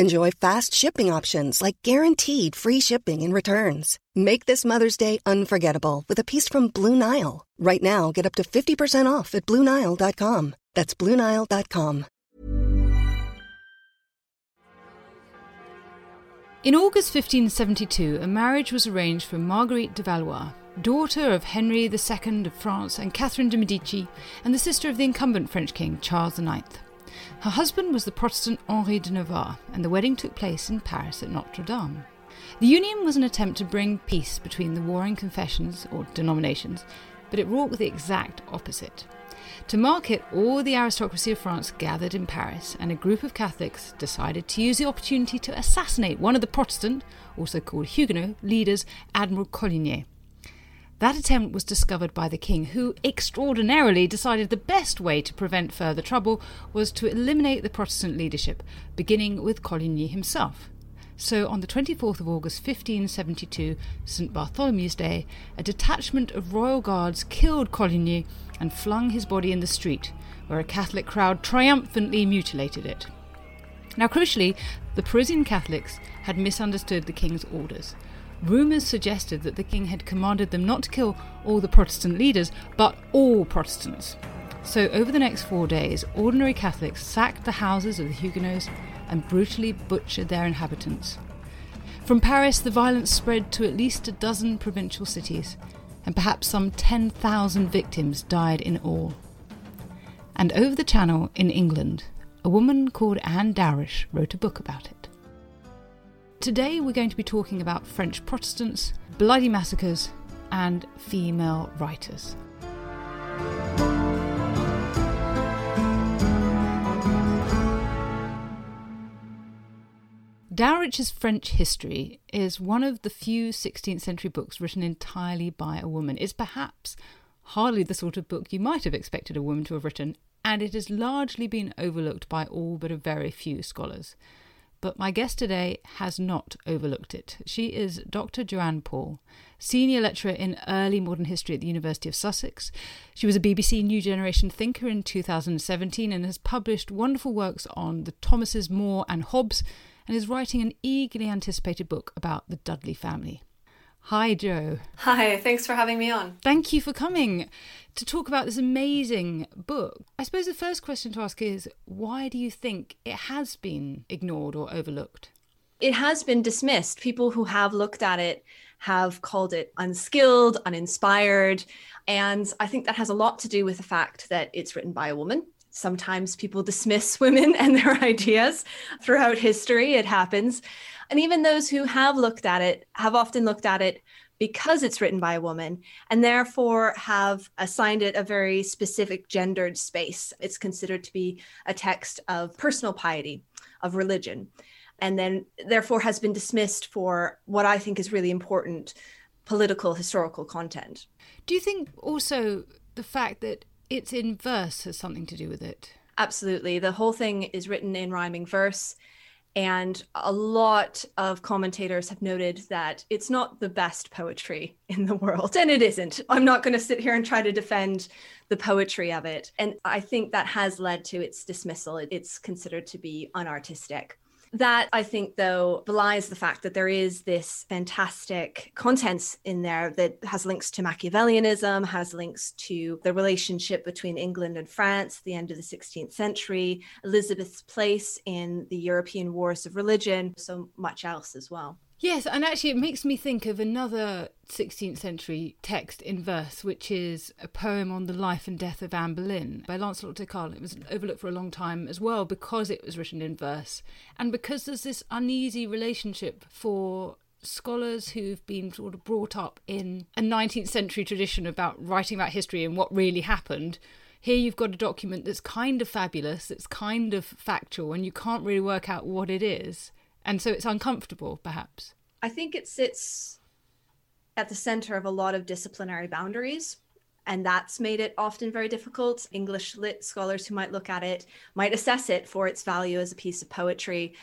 Enjoy fast shipping options like guaranteed free shipping and returns. Make this Mother's Day unforgettable with a piece from Blue Nile. Right now, get up to 50% off at BlueNile.com. That's BlueNile.com. In August 1572, a marriage was arranged for Marguerite de Valois, daughter of Henry II of France and Catherine de' Medici, and the sister of the incumbent French king, Charles IX. Her husband was the Protestant Henri de Navarre, and the wedding took place in Paris at Notre Dame. The union was an attempt to bring peace between the warring confessions, or denominations, but it wrought the exact opposite. To mark it, all the aristocracy of France gathered in Paris, and a group of Catholics decided to use the opportunity to assassinate one of the Protestant, also called Huguenot, leaders, Admiral Coligny. That attempt was discovered by the king, who extraordinarily decided the best way to prevent further trouble was to eliminate the Protestant leadership, beginning with Coligny himself. So, on the 24th of August 1572, St. Bartholomew's Day, a detachment of royal guards killed Coligny and flung his body in the street, where a Catholic crowd triumphantly mutilated it. Now, crucially, the Parisian Catholics had misunderstood the king's orders. Rumours suggested that the king had commanded them not to kill all the Protestant leaders, but all Protestants. So, over the next four days, ordinary Catholics sacked the houses of the Huguenots and brutally butchered their inhabitants. From Paris, the violence spread to at least a dozen provincial cities, and perhaps some 10,000 victims died in all. And over the Channel in England, a woman called Anne Dowriche wrote a book about it. Today we're going to be talking about French Protestants, bloody massacres, and female writers. Dowriche's French history is one of the few 16th century books written entirely by a woman. It's perhaps hardly the sort of book you might have expected a woman to have written, and it has largely been overlooked by all but a very few scholars but my guest today has not overlooked it. She is Dr. Joanne Paul, Senior Lecturer in Early Modern History at the University of Sussex. She was a BBC New Generation thinker in 2017 and has published wonderful works on the Thomases More and Hobbes and is writing an eagerly anticipated book about the Dudley family. Hi, Joe. Hi, thanks for having me on. Thank you for coming to talk about this amazing book. I suppose the first question to ask is why do you think it has been ignored or overlooked? It has been dismissed. People who have looked at it have called it unskilled, uninspired. And I think that has a lot to do with the fact that it's written by a woman. Sometimes people dismiss women and their ideas throughout history. It happens. And even those who have looked at it have often looked at it because it's written by a woman and therefore have assigned it a very specific gendered space. It's considered to be a text of personal piety, of religion, and then therefore has been dismissed for what I think is really important political historical content. Do you think also the fact that it's in verse has something to do with it? Absolutely. The whole thing is written in rhyming verse. And a lot of commentators have noted that it's not the best poetry in the world. And it isn't. I'm not going to sit here and try to defend the poetry of it. And I think that has led to its dismissal. It's considered to be unartistic. That I think, though, belies the fact that there is this fantastic content in there that has links to Machiavellianism, has links to the relationship between England and France, the end of the 16th century, Elizabeth's place in the European wars of religion, so much else as well. Yes, and actually, it makes me think of another 16th century text in verse, which is a poem on the life and death of Anne Boleyn by Lancelot de Carle. It was overlooked for a long time as well because it was written in verse, and because there's this uneasy relationship for scholars who've been sort of brought up in a 19th century tradition about writing about history and what really happened. Here you've got a document that's kind of fabulous, it's kind of factual, and you can't really work out what it is. And so it's uncomfortable, perhaps. I think it sits at the center of a lot of disciplinary boundaries. And that's made it often very difficult. English lit scholars who might look at it might assess it for its value as a piece of poetry.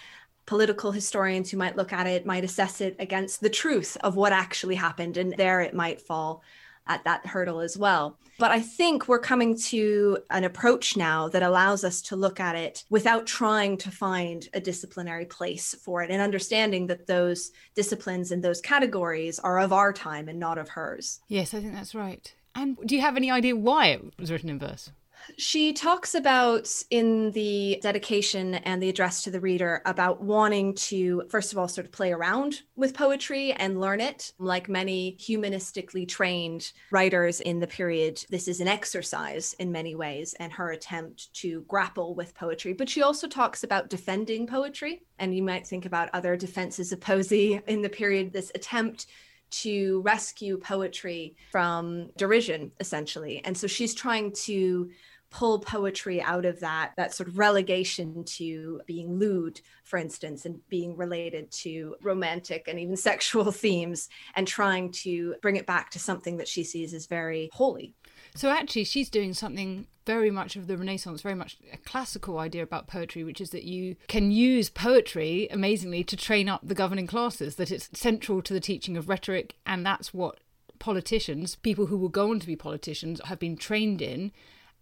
Political historians who might look at it might assess it against the truth of what actually happened. And there it might fall at that hurdle as well. But I think we're coming to an approach now that allows us to look at it without trying to find a disciplinary place for it and understanding that those disciplines and those categories are of our time and not of hers. Yes, I think that's right. And do you have any idea why it was written in verse? She talks about in the dedication and the address to the reader about wanting to, first of all, sort of play around with poetry and learn it. Like many humanistically trained writers in the period, this is an exercise in many ways and her attempt to grapple with poetry. But she also talks about defending poetry. And you might think about other defenses of poesy in the period, this attempt to rescue poetry from derision essentially and so she's trying to pull poetry out of that that sort of relegation to being lewd for instance and being related to romantic and even sexual themes and trying to bring it back to something that she sees as very holy. So actually she's doing something very much of the renaissance very much a classical idea about poetry which is that you can use poetry amazingly to train up the governing classes that it's central to the teaching of rhetoric and that's what politicians people who will go on to be politicians have been trained in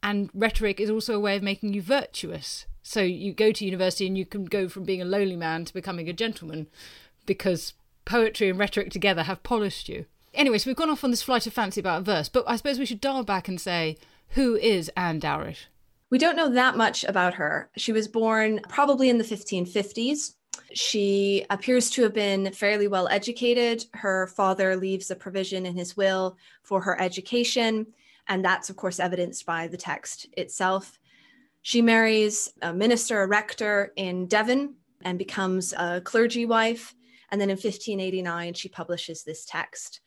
and rhetoric is also a way of making you virtuous. So you go to university and you can go from being a lowly man to becoming a gentleman because poetry and rhetoric together have polished you. Anyway, so we've gone off on this flight of fancy about verse, but I suppose we should dial back and say, who is Anne Dowriche? We don't know that much about her. She was born probably in the 1550s. She appears to have been fairly well educated. Her father leaves a provision in his will for her education. And that's, of course, evidenced by the text itself. She marries a minister, a rector in Devon, and becomes a clergy wife. And then in 1589, she publishes this text.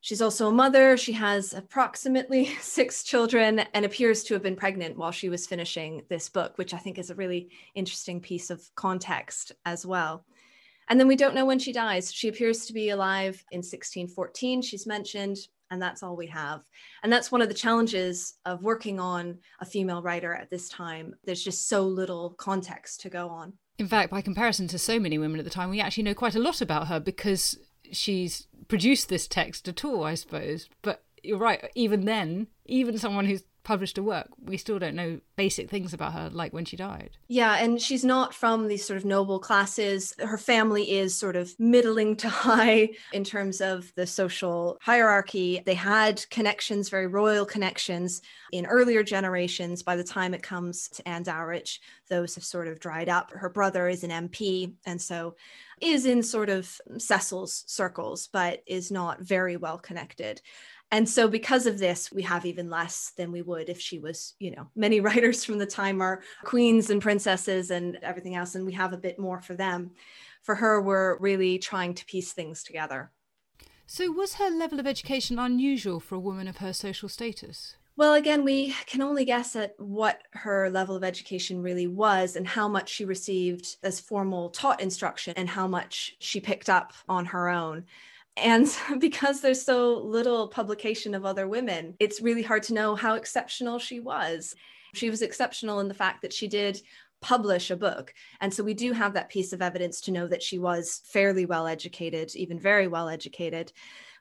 She's also a mother. She has approximately six children and appears to have been pregnant while she was finishing this book, which I think is a really interesting piece of context as well. And then we don't know when she dies. She appears to be alive in 1614, she's mentioned, and that's all we have. And that's one of the challenges of working on a female writer at this time. There's just so little context to go on. In fact by comparison to so many women at the time we actually know quite a lot about her because she's produced this text at all i suppose. But you're right even then even someone who's published a work, we still don't know basic things about her, like when she died. Yeah, and she's not from these sort of noble classes. Her family is sort of middling to high in terms of the social hierarchy. They had connections, very royal connections in earlier generations. By the time it comes to Anne Dowriche, those have sort of dried up. Her brother is an MP, and so is in sort of Cecil's circles, but is not very well connected. And so, because of this, we have even less than we would if she was, you know, many writers from the time are queens and princesses and everything else. And we have a bit more for them. For her, we're really trying to piece things together. So, was her level of education unusual for a woman of her social status? Well, again, we can only guess at what her level of education really was and how much she received as formal taught instruction and how much she picked up on her own. And because there's so little publication of other women, it's really hard to know how exceptional she was. She was exceptional in the fact that she did publish a book. And so we do have that piece of evidence to know that she was fairly well educated, even very well educated.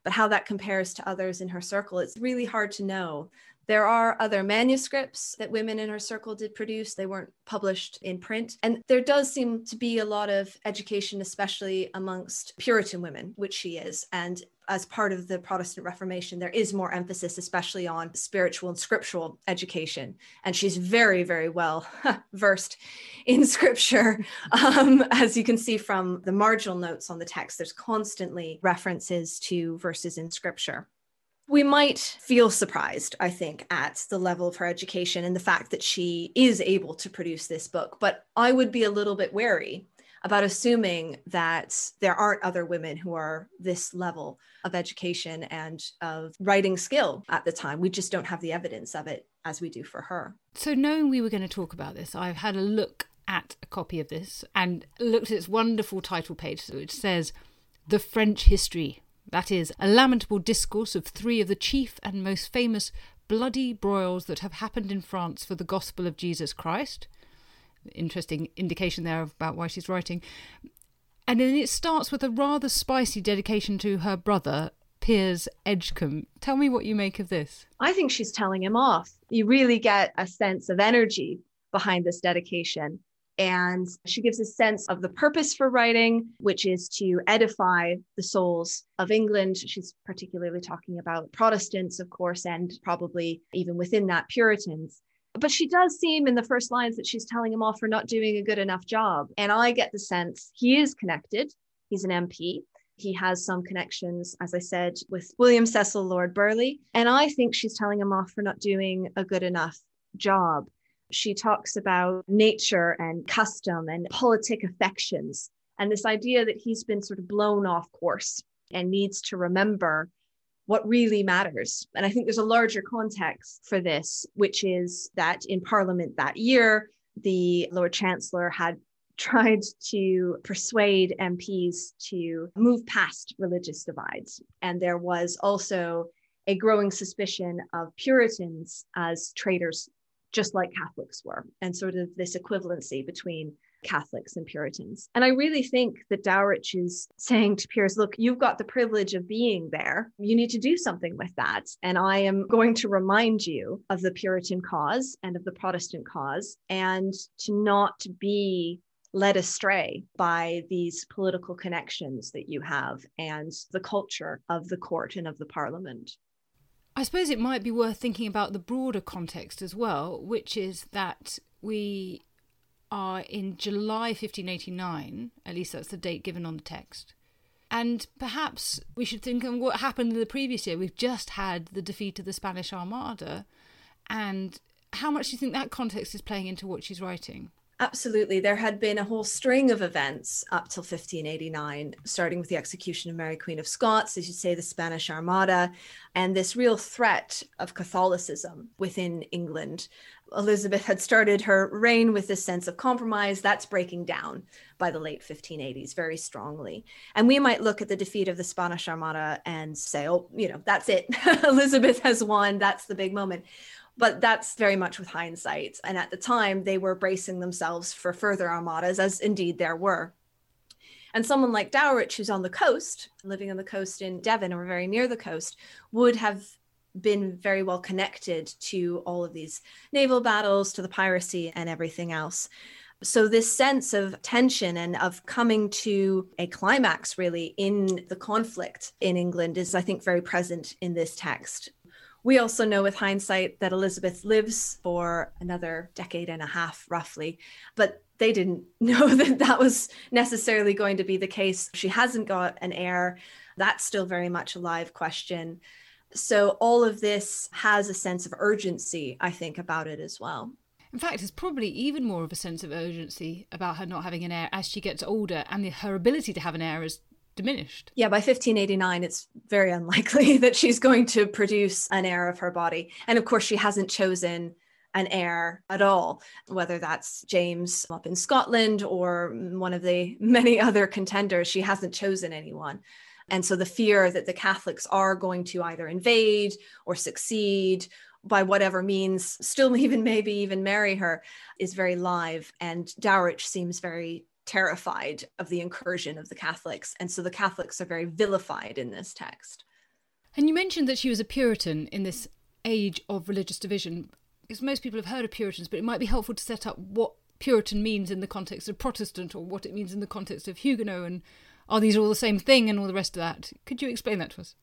But how that compares to others in her circle, it's really hard to know. There are other manuscripts that women in her circle did produce. They weren't published in print. And there does seem to be a lot of education, especially amongst Puritan women, which she is. And as part of the Protestant Reformation, there is more emphasis, especially on spiritual and scriptural education. And she's very, very well versed in scripture. Um, as you can see from the marginal notes on the text, there's constantly references to verses in scripture. We might feel surprised, I think, at the level of her education and the fact that she is able to produce this book. But I would be a little bit wary about assuming that there aren't other women who are this level of education and of writing skill at the time. We just don't have the evidence of it as we do for her. So, knowing we were going to talk about this, I've had a look at a copy of this and looked at its wonderful title page, which says The French Historie that is, a lamentable discourse of three of the chief and most famous bloody broils that have happened in France for the gospel of Jesus Christ. Interesting indication there about why she's writing. And then it starts with a rather spicy dedication to her brother, Piers Edgcumbe. Tell me what you make of this. I think she's telling him off. You really get a sense of energy behind this dedication. And she gives a sense of the purpose for writing, which is to edify the souls of England. She's particularly talking about Protestants, of course, and probably even within that, Puritans. But she does seem in the first lines that she's telling him off for not doing a good enough job. And I get the sense he is connected. He's an MP. He has some connections, as I said, with William Cecil Lord Burghley. And I think she's telling him off for not doing a good enough job. She talks about nature and custom and politic affections, and this idea that he's been sort of blown off course and needs to remember what really matters. And I think there's a larger context for this, which is that in Parliament that year, the Lord Chancellor had tried to persuade MPs to move past religious divides. And there was also a growing suspicion of Puritans as traitors just like Catholics were, and sort of this equivalency between Catholics and Puritans. And I really think that Dowriche is saying to Piers, look, you've got the privilege of being there. You need to do something with that. And I am going to remind you of the Puritan cause and of the Protestant cause, and to not be led astray by these political connections that you have and the culture of the court and of the parliament. I suppose it might be worth thinking about the broader context as well, which is that we are in July 1589, at least that's the date given on the text. And perhaps we should think of what happened in the previous year. We've just had the defeat of the Spanish Armada. And how much do you think that context is playing into what she's writing? Absolutely. There had been a whole string of events up till 1589, starting with the execution of Mary, Queen of Scots, as you say, the Spanish Armada, and this real threat of Catholicism within England. Elizabeth had started her reign with this sense of compromise. That's breaking down by the late 1580s very strongly. And we might look at the defeat of the Spanish Armada and say, oh, you know, that's it. Elizabeth has won. That's the big moment but that's very much with hindsight. And at the time, they were bracing themselves for further armadas, as indeed there were. And someone like Dowriche, who's on the coast, living on the coast in Devon or very near the coast, would have been very well connected to all of these naval battles, to the piracy, and everything else. So, this sense of tension and of coming to a climax, really, in the conflict in England is, I think, very present in this text. We also know with hindsight that Elizabeth lives for another decade and a half, roughly, but they didn't know that that was necessarily going to be the case. She hasn't got an heir. That's still very much a live question. So, all of this has a sense of urgency, I think, about it as well. In fact, it's probably even more of a sense of urgency about her not having an heir as she gets older, and her ability to have an heir is diminished. Yeah, by 1589, it's very unlikely that she's going to produce an heir of her body. And of course, she hasn't chosen an heir at all, whether that's James up in Scotland or one of the many other contenders. She hasn't chosen anyone. And so the fear that the Catholics are going to either invade or succeed by whatever means, still even maybe even marry her, is very live. And Dowriche seems very terrified of the incursion of the Catholics. And so the Catholics are very vilified in this text. And you mentioned that she was a Puritan in this age of religious division, because most people have heard of Puritans, but it might be helpful to set up what Puritan means in the context of Protestant or what it means in the context of Huguenot and are these all the same thing and all the rest of that. Could you explain that to us?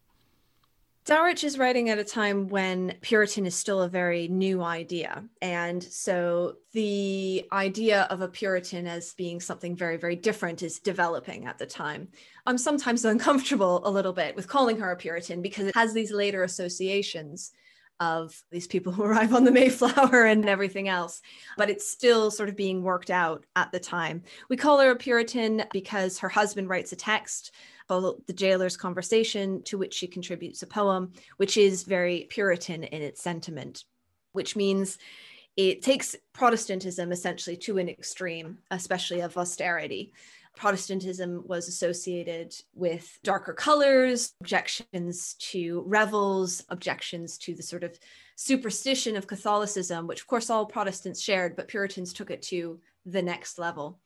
Dowriche is writing at a time when Puritan is still a very new idea. And so the idea of a Puritan as being something very, very different is developing at the time. I'm sometimes uncomfortable a little bit with calling her a Puritan because it has these later associations of these people who arrive on the Mayflower and everything else, but it's still sort of being worked out at the time. We call her a Puritan because her husband writes a text the jailer's conversation, to which she contributes a poem, which is very Puritan in its sentiment, which means it takes Protestantism essentially to an extreme, especially of austerity. Protestantism was associated with darker colors, objections to revels, objections to the sort of superstition of Catholicism, which of course all Protestants shared, but Puritans took it to the next level.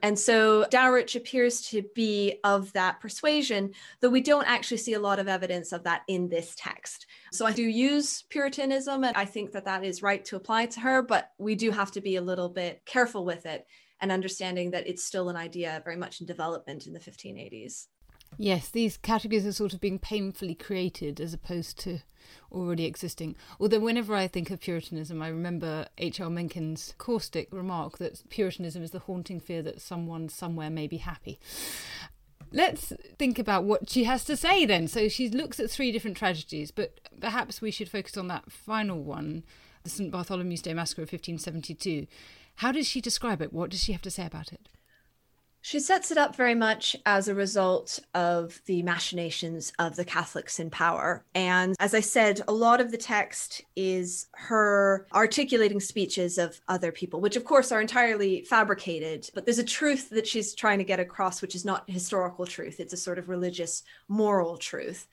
And so Dowriche appears to be of that persuasion, though we don't actually see a lot of evidence of that in this text. So I do use Puritanism, and I think that that is right to apply to her, but we do have to be a little bit careful with it and understanding that it's still an idea very much in development in the 1580s. Yes, these categories are sort of being painfully created as opposed to already existing. Although, whenever I think of Puritanism, I remember H.L. Mencken's caustic remark that Puritanism is the haunting fear that someone somewhere may be happy. Let's think about what she has to say then. So, she looks at three different tragedies, but perhaps we should focus on that final one, the St. Bartholomew's Day Massacre of 1572. How does she describe it? What does she have to say about it? She sets it up very much as a result of the machinations of the Catholics in power. And as I said, a lot of the text is her articulating speeches of other people, which of course are entirely fabricated. But there's a truth that she's trying to get across, which is not historical truth, it's a sort of religious, moral truth.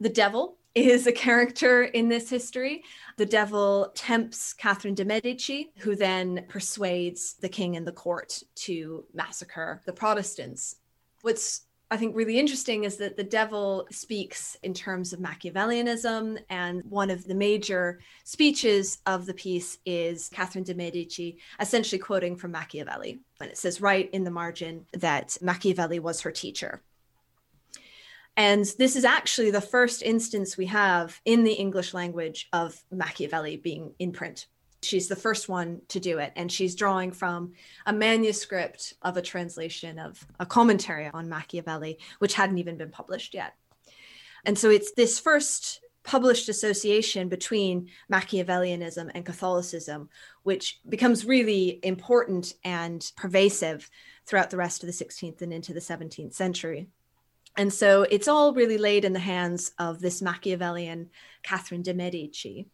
The devil is a character in this history. The devil tempts Catherine de' Medici, who then persuades the king and the court to massacre the Protestants. What's I think really interesting is that the devil speaks in terms of Machiavellianism, and one of the major speeches of the piece is Catherine de' Medici essentially quoting from Machiavelli. And it says right in the margin that Machiavelli was her teacher. And this is actually the first instance we have in the English language of Machiavelli being in print. She's the first one to do it. And she's drawing from a manuscript of a translation of a commentary on Machiavelli, which hadn't even been published yet. And so it's this first published association between Machiavellianism and Catholicism, which becomes really important and pervasive throughout the rest of the 16th and into the 17th century. And so it's all really laid in the hands of this Machiavellian Catherine de' Medici,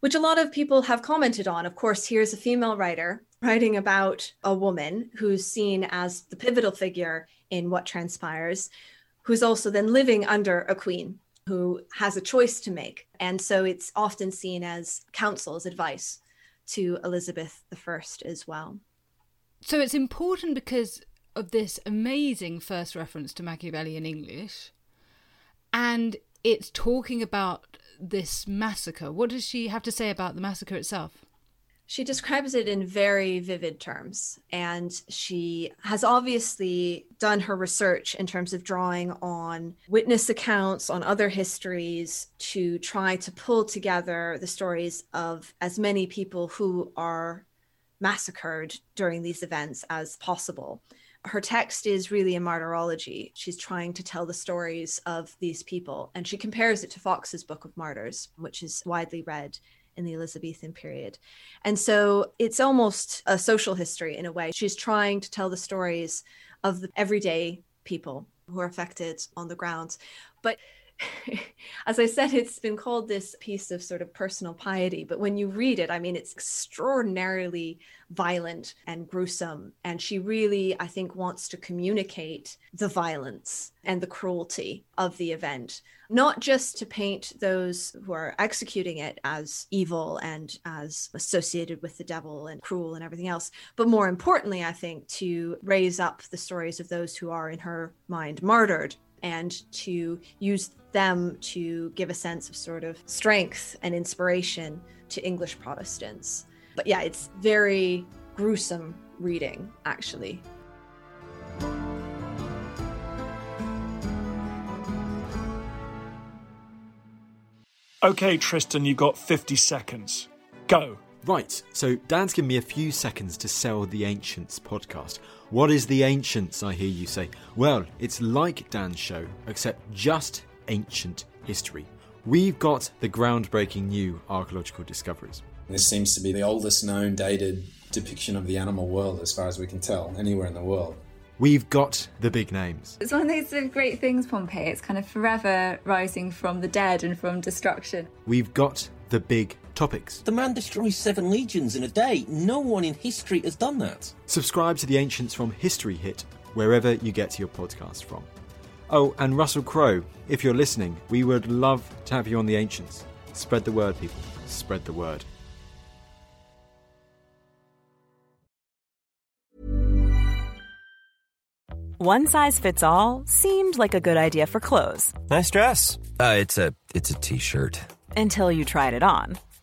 which a lot of people have commented on. Of course, here's a female writer writing about a woman who's seen as the pivotal figure in what transpires, who's also then living under a queen who has a choice to make. And so it's often seen as counsel's advice to Elizabeth I as well. So it's important because of this amazing first reference to Machiavelli in English, and it's talking about this massacre. What does she have to say about the massacre itself? She describes it in very vivid terms, and she has obviously done her research in terms of drawing on witness accounts, on other histories, to try to pull together the stories of as many people who are massacred during these events as possible her text is really a martyrology. She's trying to tell the stories of these people, and she compares it to Foxe's Book of Martyrs, which is widely read in the Elizabethan period. And so it's almost a social history in a way. She's trying to tell the stories of the everyday people who are affected on the ground. But as I said, it's been called this piece of sort of personal piety. But when you read it, I mean, it's extraordinarily violent and gruesome. And she really, I think, wants to communicate the violence and the cruelty of the event, not just to paint those who are executing it as evil and as associated with the devil and cruel and everything else, but more importantly, I think, to raise up the stories of those who are, in her mind, martyred and to use them to give a sense of sort of strength and inspiration to English Protestants. But yeah, it's very gruesome reading, actually. Okay, Tristan, you've got 50 seconds. Go. Right, so Dan's given me a few seconds to sell the Ancients podcast. What is the Ancients, I hear you say? Well, it's like Dan's show, except just ancient history. We've got the groundbreaking new archaeological discoveries. This seems to be the oldest known dated depiction of the animal world, as far as we can tell, anywhere in the world. We've got the big names. It's one of those great things, Pompeii. It's kind of forever rising from the dead and from destruction. We've got the big topics. The man destroys seven legions in a day. No one in history has done that. Subscribe to the Ancients from History Hit, wherever you get your podcast from. Oh, and Russell Crowe, if you're listening, we would love to have you on the Ancients. Spread the word, people. Spread the word. One size fits all seemed like a good idea for clothes. Nice dress. Uh, it's a it's a t-shirt. Until you tried it on.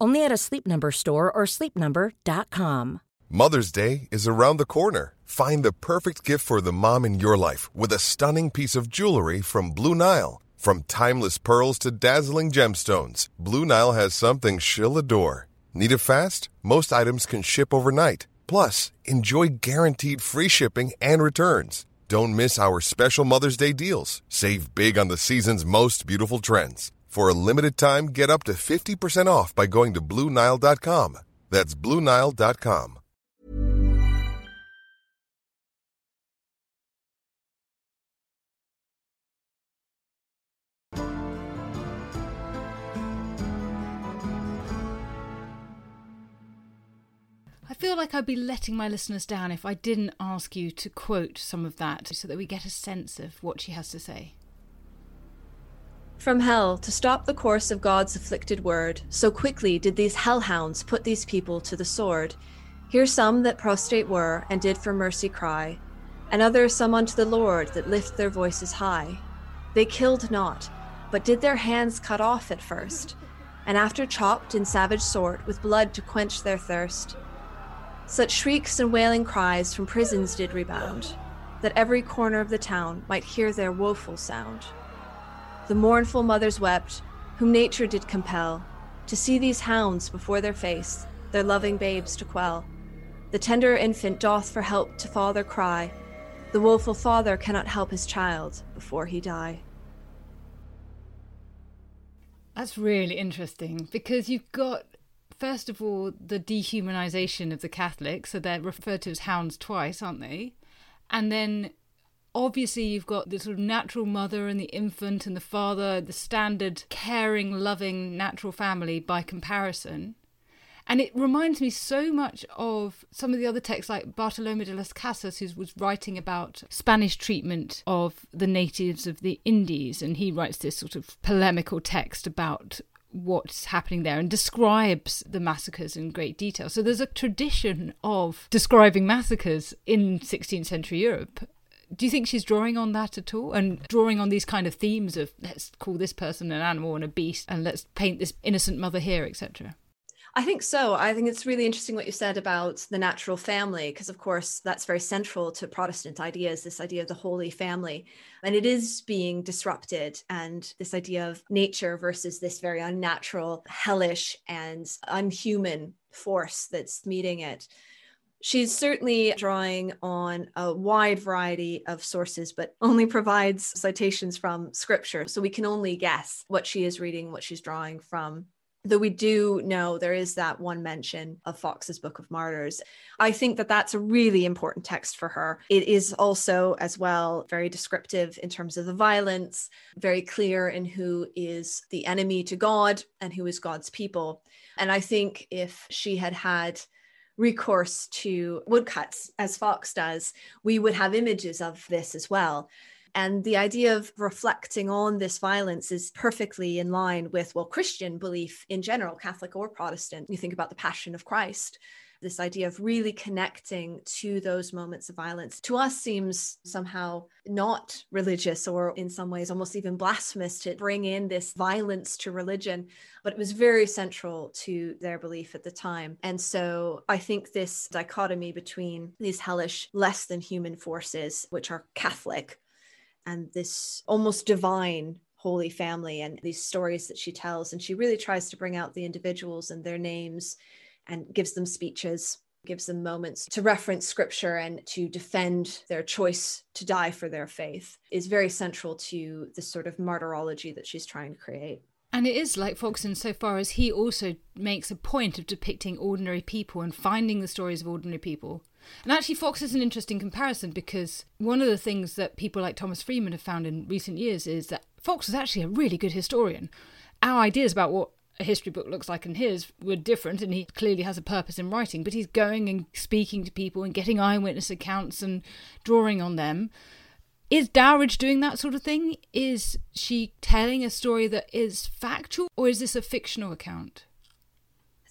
Only at a Sleep Number store or sleepnumber.com. Mother's Day is around the corner. Find the perfect gift for the mom in your life with a stunning piece of jewelry from Blue Nile. From timeless pearls to dazzling gemstones, Blue Nile has something she'll adore. Need it fast? Most items can ship overnight. Plus, enjoy guaranteed free shipping and returns. Don't miss our special Mother's Day deals. Save big on the season's most beautiful trends. For a limited time, get up to 50% off by going to Bluenile.com. That's Bluenile.com. I feel like I'd be letting my listeners down if I didn't ask you to quote some of that so that we get a sense of what she has to say. From hell, to stop the course of God's afflicted word, so quickly did these hellhounds put these people to the sword. Here some that prostrate were, and did for mercy cry, and others some unto the Lord that lift their voices high. They killed not, but did their hands cut off at first, and after chopped in savage sort with blood to quench their thirst. Such shrieks and wailing cries from prisons did rebound, that every corner of the town might hear their woeful sound. The mournful mothers wept, whom nature did compel to see these hounds before their face, their loving babes to quell. The tender infant doth for help to father cry. The woeful father cannot help his child before he die. That's really interesting because you've got, first of all, the dehumanization of the Catholics, so they're referred to as hounds twice, aren't they? And then obviously you've got the sort of natural mother and the infant and the father, the standard caring, loving, natural family by comparison. And it reminds me so much of some of the other texts, like Bartolome de las Casas, who was writing about Spanish treatment of the natives of the Indies. And he writes this sort of polemical text about what's happening there and describes the massacres in great detail. So there's a tradition of describing massacres in 16th century Europe do you think she's drawing on that at all and drawing on these kind of themes of let's call this person an animal and a beast and let's paint this innocent mother here etc I think so. I think it's really interesting what you said about the natural family, because of course that's very central to Protestant ideas, this idea of the Holy Family. And it is being disrupted, and this idea of nature versus this very unnatural, hellish, and unhuman force that's meeting it. She's certainly drawing on a wide variety of sources, but only provides citations from scripture. So we can only guess what she is reading, what she's drawing from though we do know there is that one mention of Foxe's Book of Martyrs. I think that that's a really important text for her. It is also, as well, very descriptive in terms of the violence, very clear in who is the enemy to God and who is God's people. And I think if she had had recourse to woodcuts, as Foxe does, we would have images of this as well. And the idea of reflecting on this violence is perfectly in line with, well, Christian belief in general, Catholic or Protestant. You think about the Passion of Christ. This idea of really connecting to those moments of violence to us seems somehow not religious or in some ways almost even blasphemous to bring in this violence to religion, but it was very central to their belief at the time. And so I think this dichotomy between these hellish, less than human forces, which are Catholic, and this almost divine holy family and these stories that she tells. And she really tries to bring out the individuals and their names and gives them speeches, gives them moments to reference scripture and to defend their choice to die for their faith, is very central to the sort of martyrology that she's trying to create. And it is like Foxe so far as he also makes a point of depicting ordinary people and finding the stories of ordinary people and actually, Foxe is an interesting comparison because one of the things that people like Thomas Freeman have found in recent years is that Foxe is actually a really good historian. Our ideas about what a history book looks like and his were different, and he clearly has a purpose in writing, but he's going and speaking to people and getting eyewitness accounts and drawing on them. Is Dowriche doing that sort of thing? Is she telling a story that is factual, or is this a fictional account?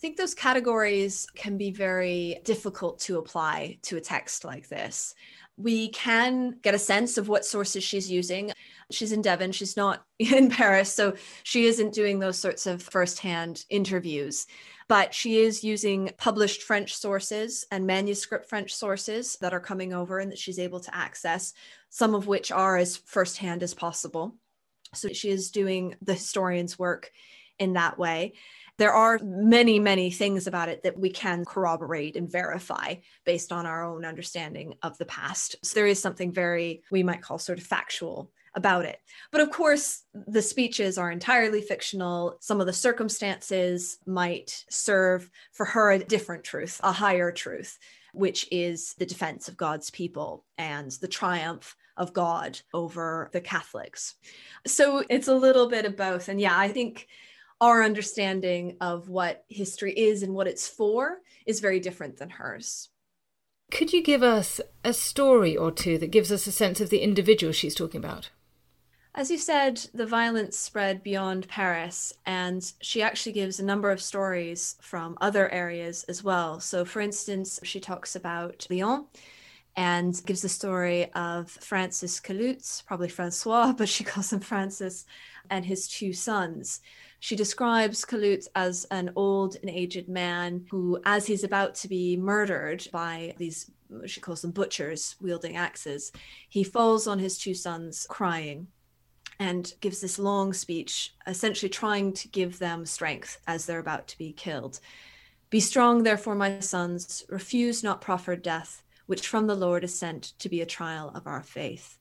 Think those categories can be very difficult to apply to a text like this. We can get a sense of what sources she's using. She's in Devon, she's not in Paris, so she isn't doing those sorts of firsthand interviews. But she is using published French sources and manuscript French sources that are coming over and that she's able to access, some of which are as firsthand as possible. So she is doing the historian's work in that way there are many, many things about it that we can corroborate and verify based on our own understanding of the past. So there is something very, we might call sort of factual about it. But of course, the speeches are entirely fictional. Some of the circumstances might serve for her a different truth, a higher truth, which is the defense of God's people and the triumph of God over the Catholics. So it's a little bit of both. And yeah, I think our understanding of what history is and what it's for is very different than hers. Could you give us a story or two that gives us a sense of the individual she's talking about? As you said, the violence spread beyond Paris, and she actually gives a number of stories from other areas as well. So, for instance, she talks about Lyon and gives the story of Francis Caloutes, probably Francois, but she calls him Francis, and his two sons. She describes Kalut as an old and aged man who, as he's about to be murdered by these, she calls them butchers wielding axes, he falls on his two sons crying and gives this long speech, essentially trying to give them strength as they're about to be killed. Be strong, therefore, my sons, refuse not proffered death, which from the Lord is sent to be a trial of our faith.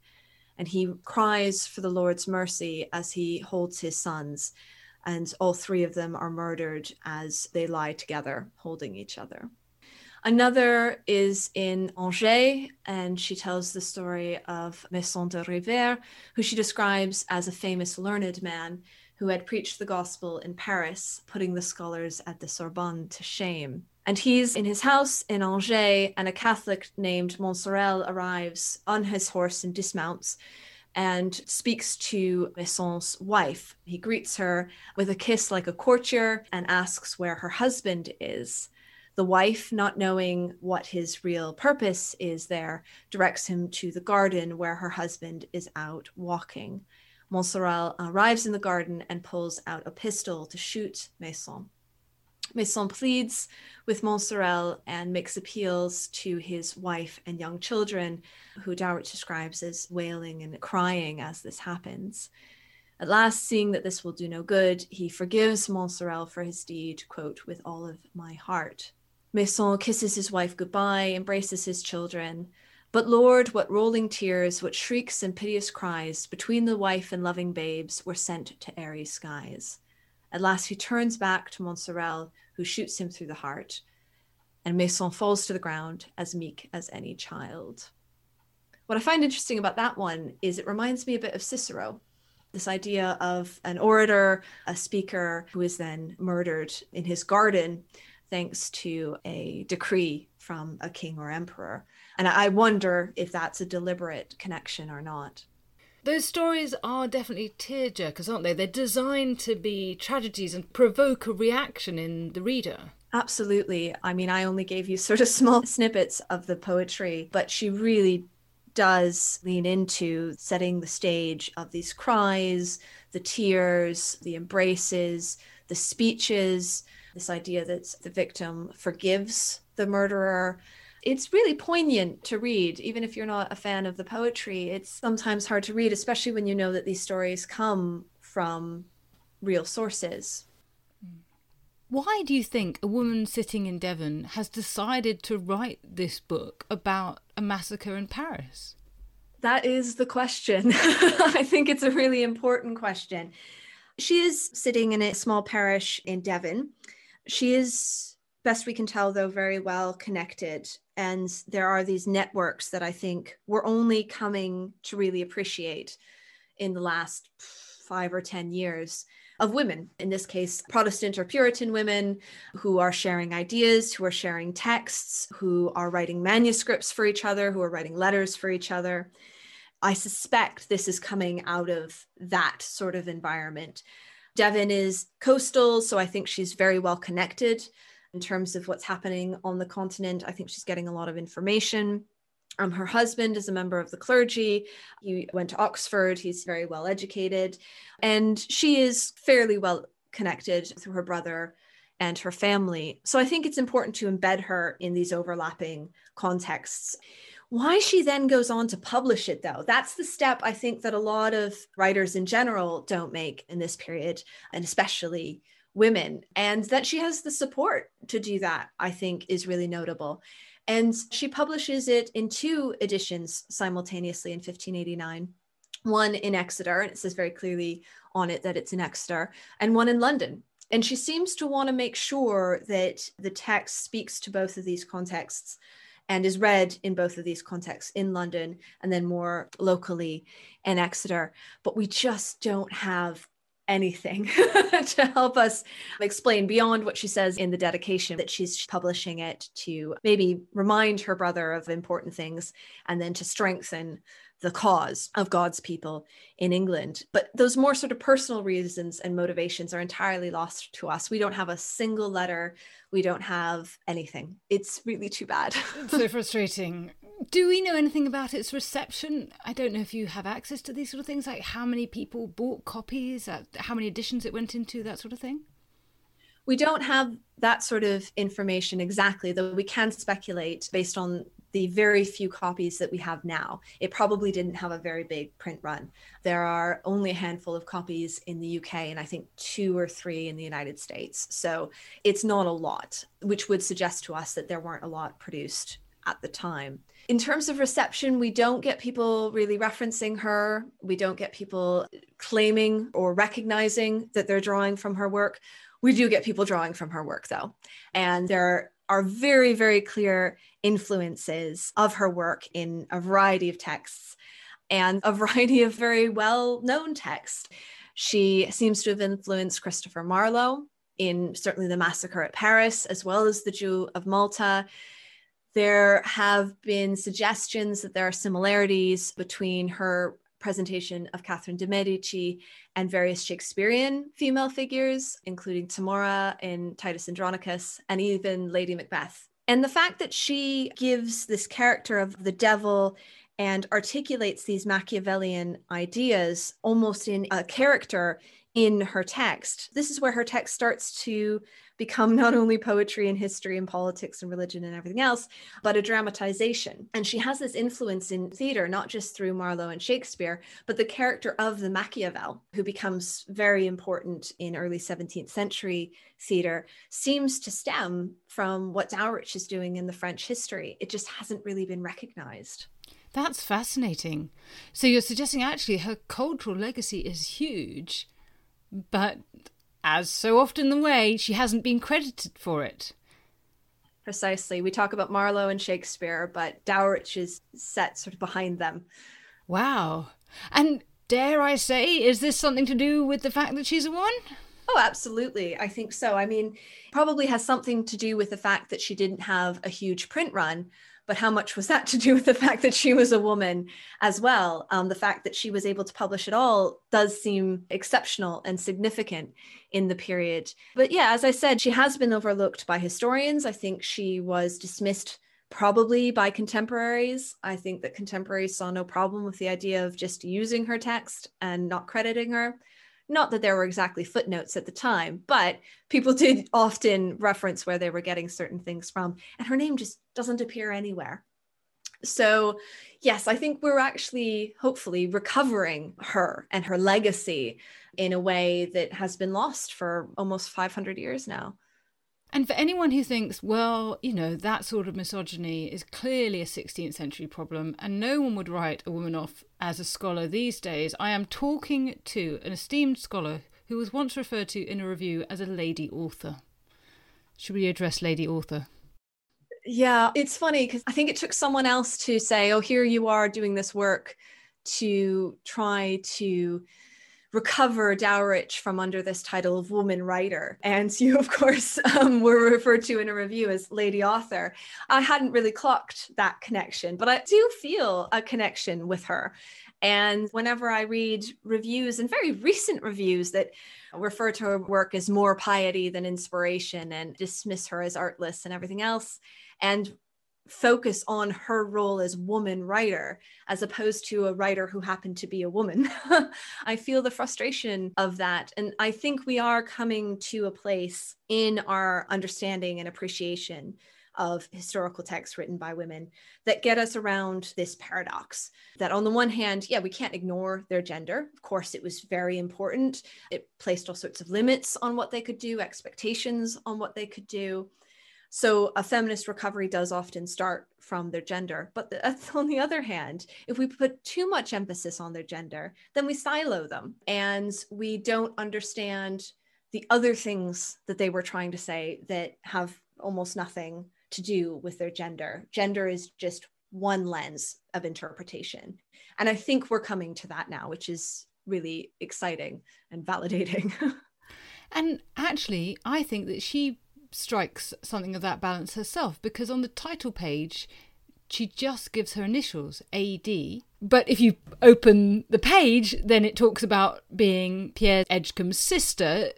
And he cries for the Lord's mercy as he holds his sons and all three of them are murdered as they lie together, holding each other. Another is in Angers, and she tells the story of Maison de Rivere, who she describes as a famous learned man who had preached the gospel in Paris, putting the scholars at the Sorbonne to shame. And he's in his house in Angers, and a Catholic named Montsorel arrives on his horse and dismounts and speaks to Maison's wife. He greets her with a kiss like a courtier and asks where her husband is. The wife, not knowing what his real purpose is there, directs him to the garden where her husband is out walking. Montsorel arrives in the garden and pulls out a pistol to shoot Maison. Maison pleads with Montsorel and makes appeals to his wife and young children, who Dowriche describes as wailing and crying as this happens. At last, seeing that this will do no good, he forgives Montsorel for his deed, quote, with all of my heart. Maison kisses his wife goodbye, embraces his children. But Lord, what rolling tears, what shrieks and piteous cries between the wife and loving babes were sent to airy skies. At last he turns back to Montsorel, who shoots him through the heart, and Maison falls to the ground as meek as any child. What I find interesting about that one is it reminds me a bit of Cicero this idea of an orator, a speaker who is then murdered in his garden thanks to a decree from a king or emperor. And I wonder if that's a deliberate connection or not. Those stories are definitely tearjerkers, aren't they? They're designed to be tragedies and provoke a reaction in the reader. Absolutely. I mean, I only gave you sort of small snippets of the poetry, but she really does lean into setting the stage of these cries, the tears, the embraces, the speeches, this idea that the victim forgives the murderer. It's really poignant to read, even if you're not a fan of the poetry. It's sometimes hard to read, especially when you know that these stories come from real sources. Why do you think a woman sitting in Devon has decided to write this book about a massacre in Paris? That is the question. I think it's a really important question. She is sitting in a small parish in Devon. She is, best we can tell, though, very well connected. And there are these networks that I think we're only coming to really appreciate in the last five or 10 years of women, in this case, Protestant or Puritan women who are sharing ideas, who are sharing texts, who are writing manuscripts for each other, who are writing letters for each other. I suspect this is coming out of that sort of environment. Devon is coastal, so I think she's very well connected in terms of what's happening on the continent. I think she's getting a lot of information. Um, her husband is a member of the clergy. He went to Oxford. He's very well educated. And she is fairly well connected through her brother and her family. So I think it's important to embed her in these overlapping contexts. Why she then goes on to publish it, though, that's the step I think that a lot of writers in general don't make in this period, and especially women. And that she has the support to do that, I think, is really notable. And she publishes it in two editions simultaneously in 1589 one in Exeter, and it says very clearly on it that it's in Exeter, and one in London. And she seems to want to make sure that the text speaks to both of these contexts and is read in both of these contexts in London and then more locally in Exeter. But we just don't have anything to help us explain beyond what she says in the dedication that she's publishing it to maybe remind her brother of important things and then to strengthen the cause of God's people in England. But those more sort of personal reasons and motivations are entirely lost to us. We don't have a single letter, we don't have anything. It's really too bad. It's so frustrating. Do we know anything about its reception? I don't know if you have access to these sort of things, like how many people bought copies, uh, how many editions it went into, that sort of thing. We don't have that sort of information exactly, though we can speculate based on the very few copies that we have now. It probably didn't have a very big print run. There are only a handful of copies in the UK and I think two or three in the United States. So it's not a lot, which would suggest to us that there weren't a lot produced at the time. In terms of reception, we don't get people really referencing her. We don't get people claiming or recognizing that they're drawing from her work. We do get people drawing from her work, though. And there are very, very clear influences of her work in a variety of texts and a variety of very well known texts. She seems to have influenced Christopher Marlowe in certainly the massacre at Paris, as well as the Jew of Malta. There have been suggestions that there are similarities between her presentation of Catherine de' Medici and various Shakespearean female figures, including Tamora in Titus Andronicus and even Lady Macbeth. And the fact that she gives this character of the devil and articulates these Machiavellian ideas almost in a character in her text. This is where her text starts to become not only poetry and history and politics and religion and everything else, but a dramatization. And she has this influence in theater, not just through Marlowe and Shakespeare, but the character of the Machiavel, who becomes very important in early 17th century theater, seems to stem from what Dowriche is doing in the French Historie. It just hasn't really been recognized. That's fascinating. So you're suggesting actually her cultural legacy is huge, but as so often the way, she hasn't been credited for it. Precisely. We talk about Marlowe and Shakespeare, but Dowriche is set sort of behind them. Wow. And dare I say, is this something to do with the fact that she's a woman? Oh, absolutely. I think so. I mean, probably has something to do with the fact that she didn't have a huge print run, but how much was that to do with the fact that she was a woman as well? Um, the fact that she was able to publish at all does seem exceptional and significant in the period. But yeah, as I said, she has been overlooked by historians. I think she was dismissed probably by contemporaries. I think that contemporaries saw no problem with the idea of just using her text and not crediting her. Not that there were exactly footnotes at the time, but people did often reference where they were getting certain things from. And her name just doesn't appear anywhere. So, yes, I think we're actually hopefully recovering her and her legacy in a way that has been lost for almost 500 years now. And for anyone who thinks, well, you know, that sort of misogyny is clearly a 16th century problem and no one would write a woman off as a scholar these days, I am talking to an esteemed scholar who was once referred to in a review as a lady author. Should we address lady author? Yeah, it's funny because I think it took someone else to say, oh, here you are doing this work to try to recover Dowriche from under this title of woman writer. And you, of course, um, were referred to in a review as lady author. I hadn't really clocked that connection, but I do feel a connection with her. And whenever I read reviews and very recent reviews that refer to her work as more piety than inspiration and dismiss her as artless and everything else, and focus on her role as woman writer as opposed to a writer who happened to be a woman. I feel the frustration of that. And I think we are coming to a place in our understanding and appreciation of historical texts written by women that get us around this paradox that on the one hand yeah we can't ignore their gender of course it was very important it placed all sorts of limits on what they could do expectations on what they could do so a feminist recovery does often start from their gender. But the, on the other hand, if we put too much emphasis on their gender, then we silo them and we don't understand the other things that they were trying to say that have almost nothing to do with their gender. Gender is just one lens of interpretation. And I think we're coming to that now, which is really exciting and validating. and actually, I think that she strikes something of that balance herself because on the title page, she just gives her initials, AD. But if you open the page, then it talks about being Piers Edgcumbe's sister.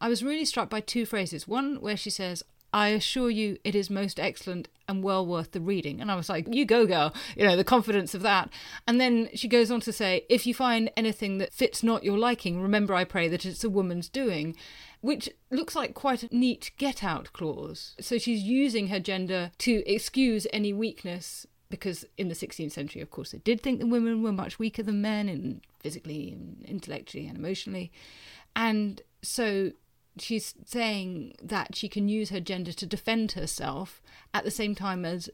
I was really struck by two phrases. One where she says, I assure you it is most excellent and well worth the reading. And I was like, you go, girl. You know, the confidence of that. And then she goes on to say, if you find anything that fits not your liking, remember, I pray, that it's a woman's doing which looks like quite a neat get out clause. So she's using her gender to excuse any weakness because in the 16th century, of course, they did think that women were much weaker than men in physically and intellectually and emotionally. And so she's saying that she can use her gender to defend herself at the same time as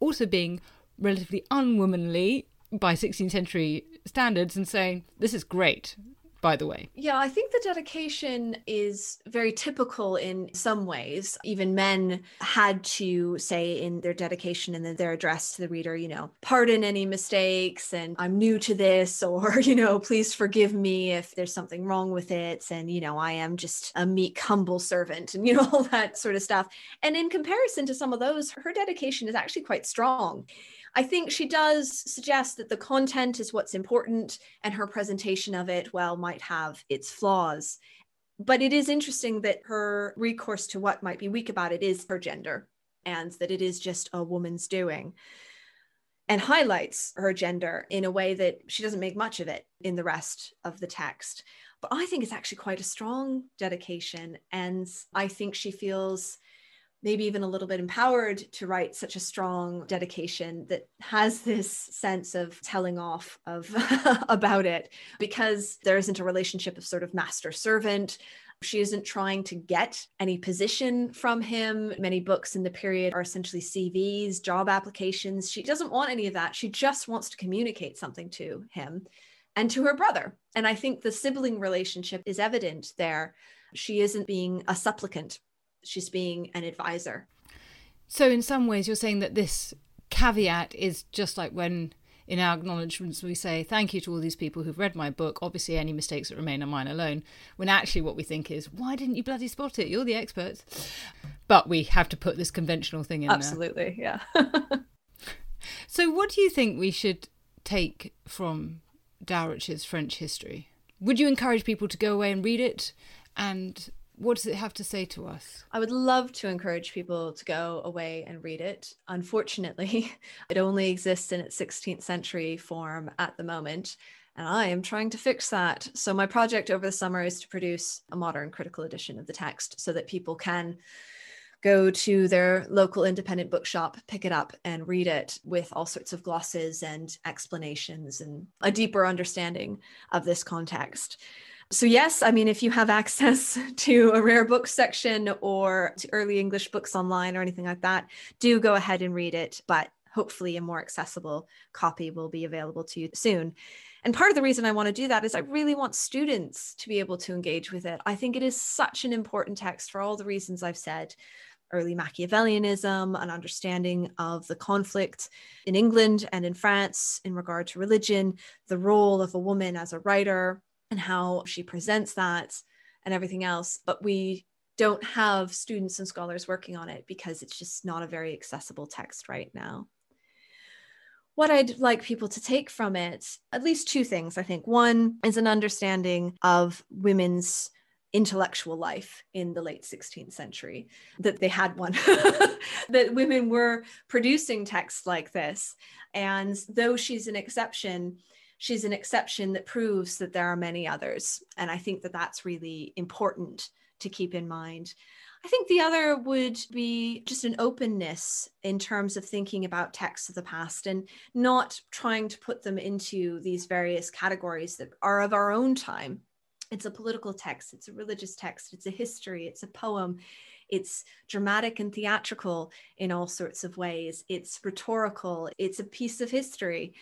also being relatively unwomanly by 16th century standards and saying, This is great by the way. Yeah, I think the dedication is very typical in some ways. Even men had to say in their dedication and their address to the reader, you know, pardon any mistakes and I'm new to this, or, you know, please forgive me if there's something wrong with it. And, you know, I am just a meek, humble servant and, you know, all that sort of stuff. And in comparison to some of those, her dedication is actually quite strong. I think she does suggest that the content is what's important and her presentation of it, well, might have its flaws. But it is interesting that her recourse to what might be weak about it is her gender and that it is just a woman's doing and highlights her gender in a way that she doesn't make much of it in the rest of the text. but I think it's actually quite a strong dedication. And I think she feels maybe even a little bit empowered to write such a strong dedication that has this sense of telling off of about it because there isn't a relationship of sort of master servant she isn't trying to get any position from him. Many books in the period are essentially CVs, job applications. She doesn't want any of that. She just wants to communicate something to him and to her brother. And I think the sibling relationship is evident there. She isn't being a supplicant she's being an advisor. So, in some ways, you're saying that this caveat is just like when in our acknowledgements we say thank you to all these people who've read my book. Obviously any mistakes that remain are mine alone. When actually what we think is why didn't you bloody spot it? You're the experts. But we have to put this conventional thing in absolutely there. yeah. So what do you think we should take from Dowriche's French Historie? Would you encourage people to go away and read it? And what does it have to say to us? I would love to encourage people to go away and read it. Unfortunately, it only exists in its 16th century form at the moment. And I am trying to fix that. So, my project over the summer is to produce a modern critical edition of the text so that people can go to their local independent bookshop, pick it up, and read it with all sorts of glosses and explanations and a deeper understanding of this context so yes i mean if you have access to a rare book section or to early english books online or anything like that do go ahead and read it but hopefully a more accessible copy will be available to you soon. And part of the reason i want to do that is i really want students to be able to engage with it. I think it is such an important text for all the reasons i've said early Machiavellianism, an understanding of the conflict in England and in France in regard to religion, the role of a woman as a writer, and how she presents that and everything else. But we don't have students and scholars working on it because it's just not a very accessible text right now. What I'd like people to take from it, at least two things, I think. One is an understanding of women's intellectual life in the late 16th century, that they had one, that women were producing texts like this. And though she's an exception, she's an exception that proves that there are many others. And I think that that's really important to keep in mind. I think the other would be just an openness in terms of thinking about texts of the past and not trying to put them into these various categories that are of our own time. It's a political text, it's a religious text, it's a history, it's a poem, it's dramatic and theatrical in all sorts of ways, it's rhetorical, it's a piece of history.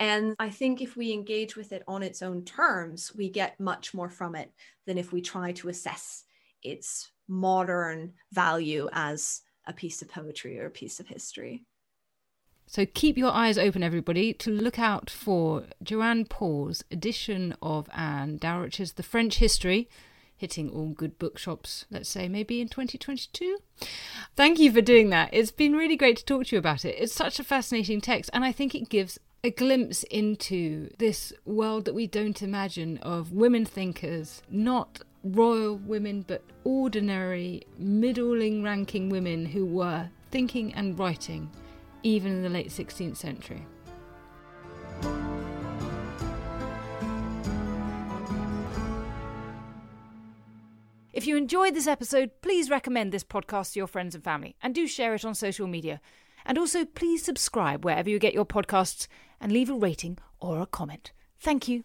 And I think if we engage with it on its own terms, we get much more from it than if we try to assess its modern value as a piece of poetry or a piece of history. So keep your eyes open, everybody, to look out for Joanne Paul's edition of Anne Dowriche's The French Historie, hitting all good bookshops, let's say maybe in 2022. Thank you for doing that. It's been really great to talk to you about it. It's such a fascinating text, and I think it gives a glimpse into this world that we don't imagine of women thinkers, not royal women, but ordinary, middling ranking women who were thinking and writing even in the late 16th century. If you enjoyed this episode, please recommend this podcast to your friends and family and do share it on social media. And also, please subscribe wherever you get your podcasts and leave a rating or a comment. Thank you.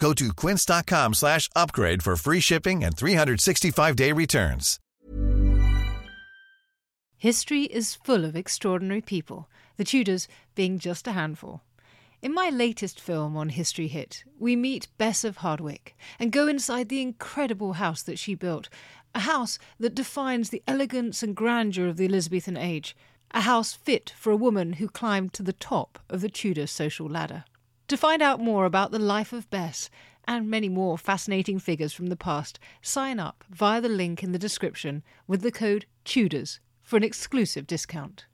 Go to quince.com slash upgrade for free shipping and 365-day returns. History is full of extraordinary people, the Tudors being just a handful. In my latest film on History Hit, we meet Bess of Hardwick and go inside the incredible house that she built, a house that defines the elegance and grandeur of the Elizabethan age, a house fit for a woman who climbed to the top of the Tudor social ladder. To find out more about the life of Bess and many more fascinating figures from the past, sign up via the link in the description with the code TUDORS for an exclusive discount.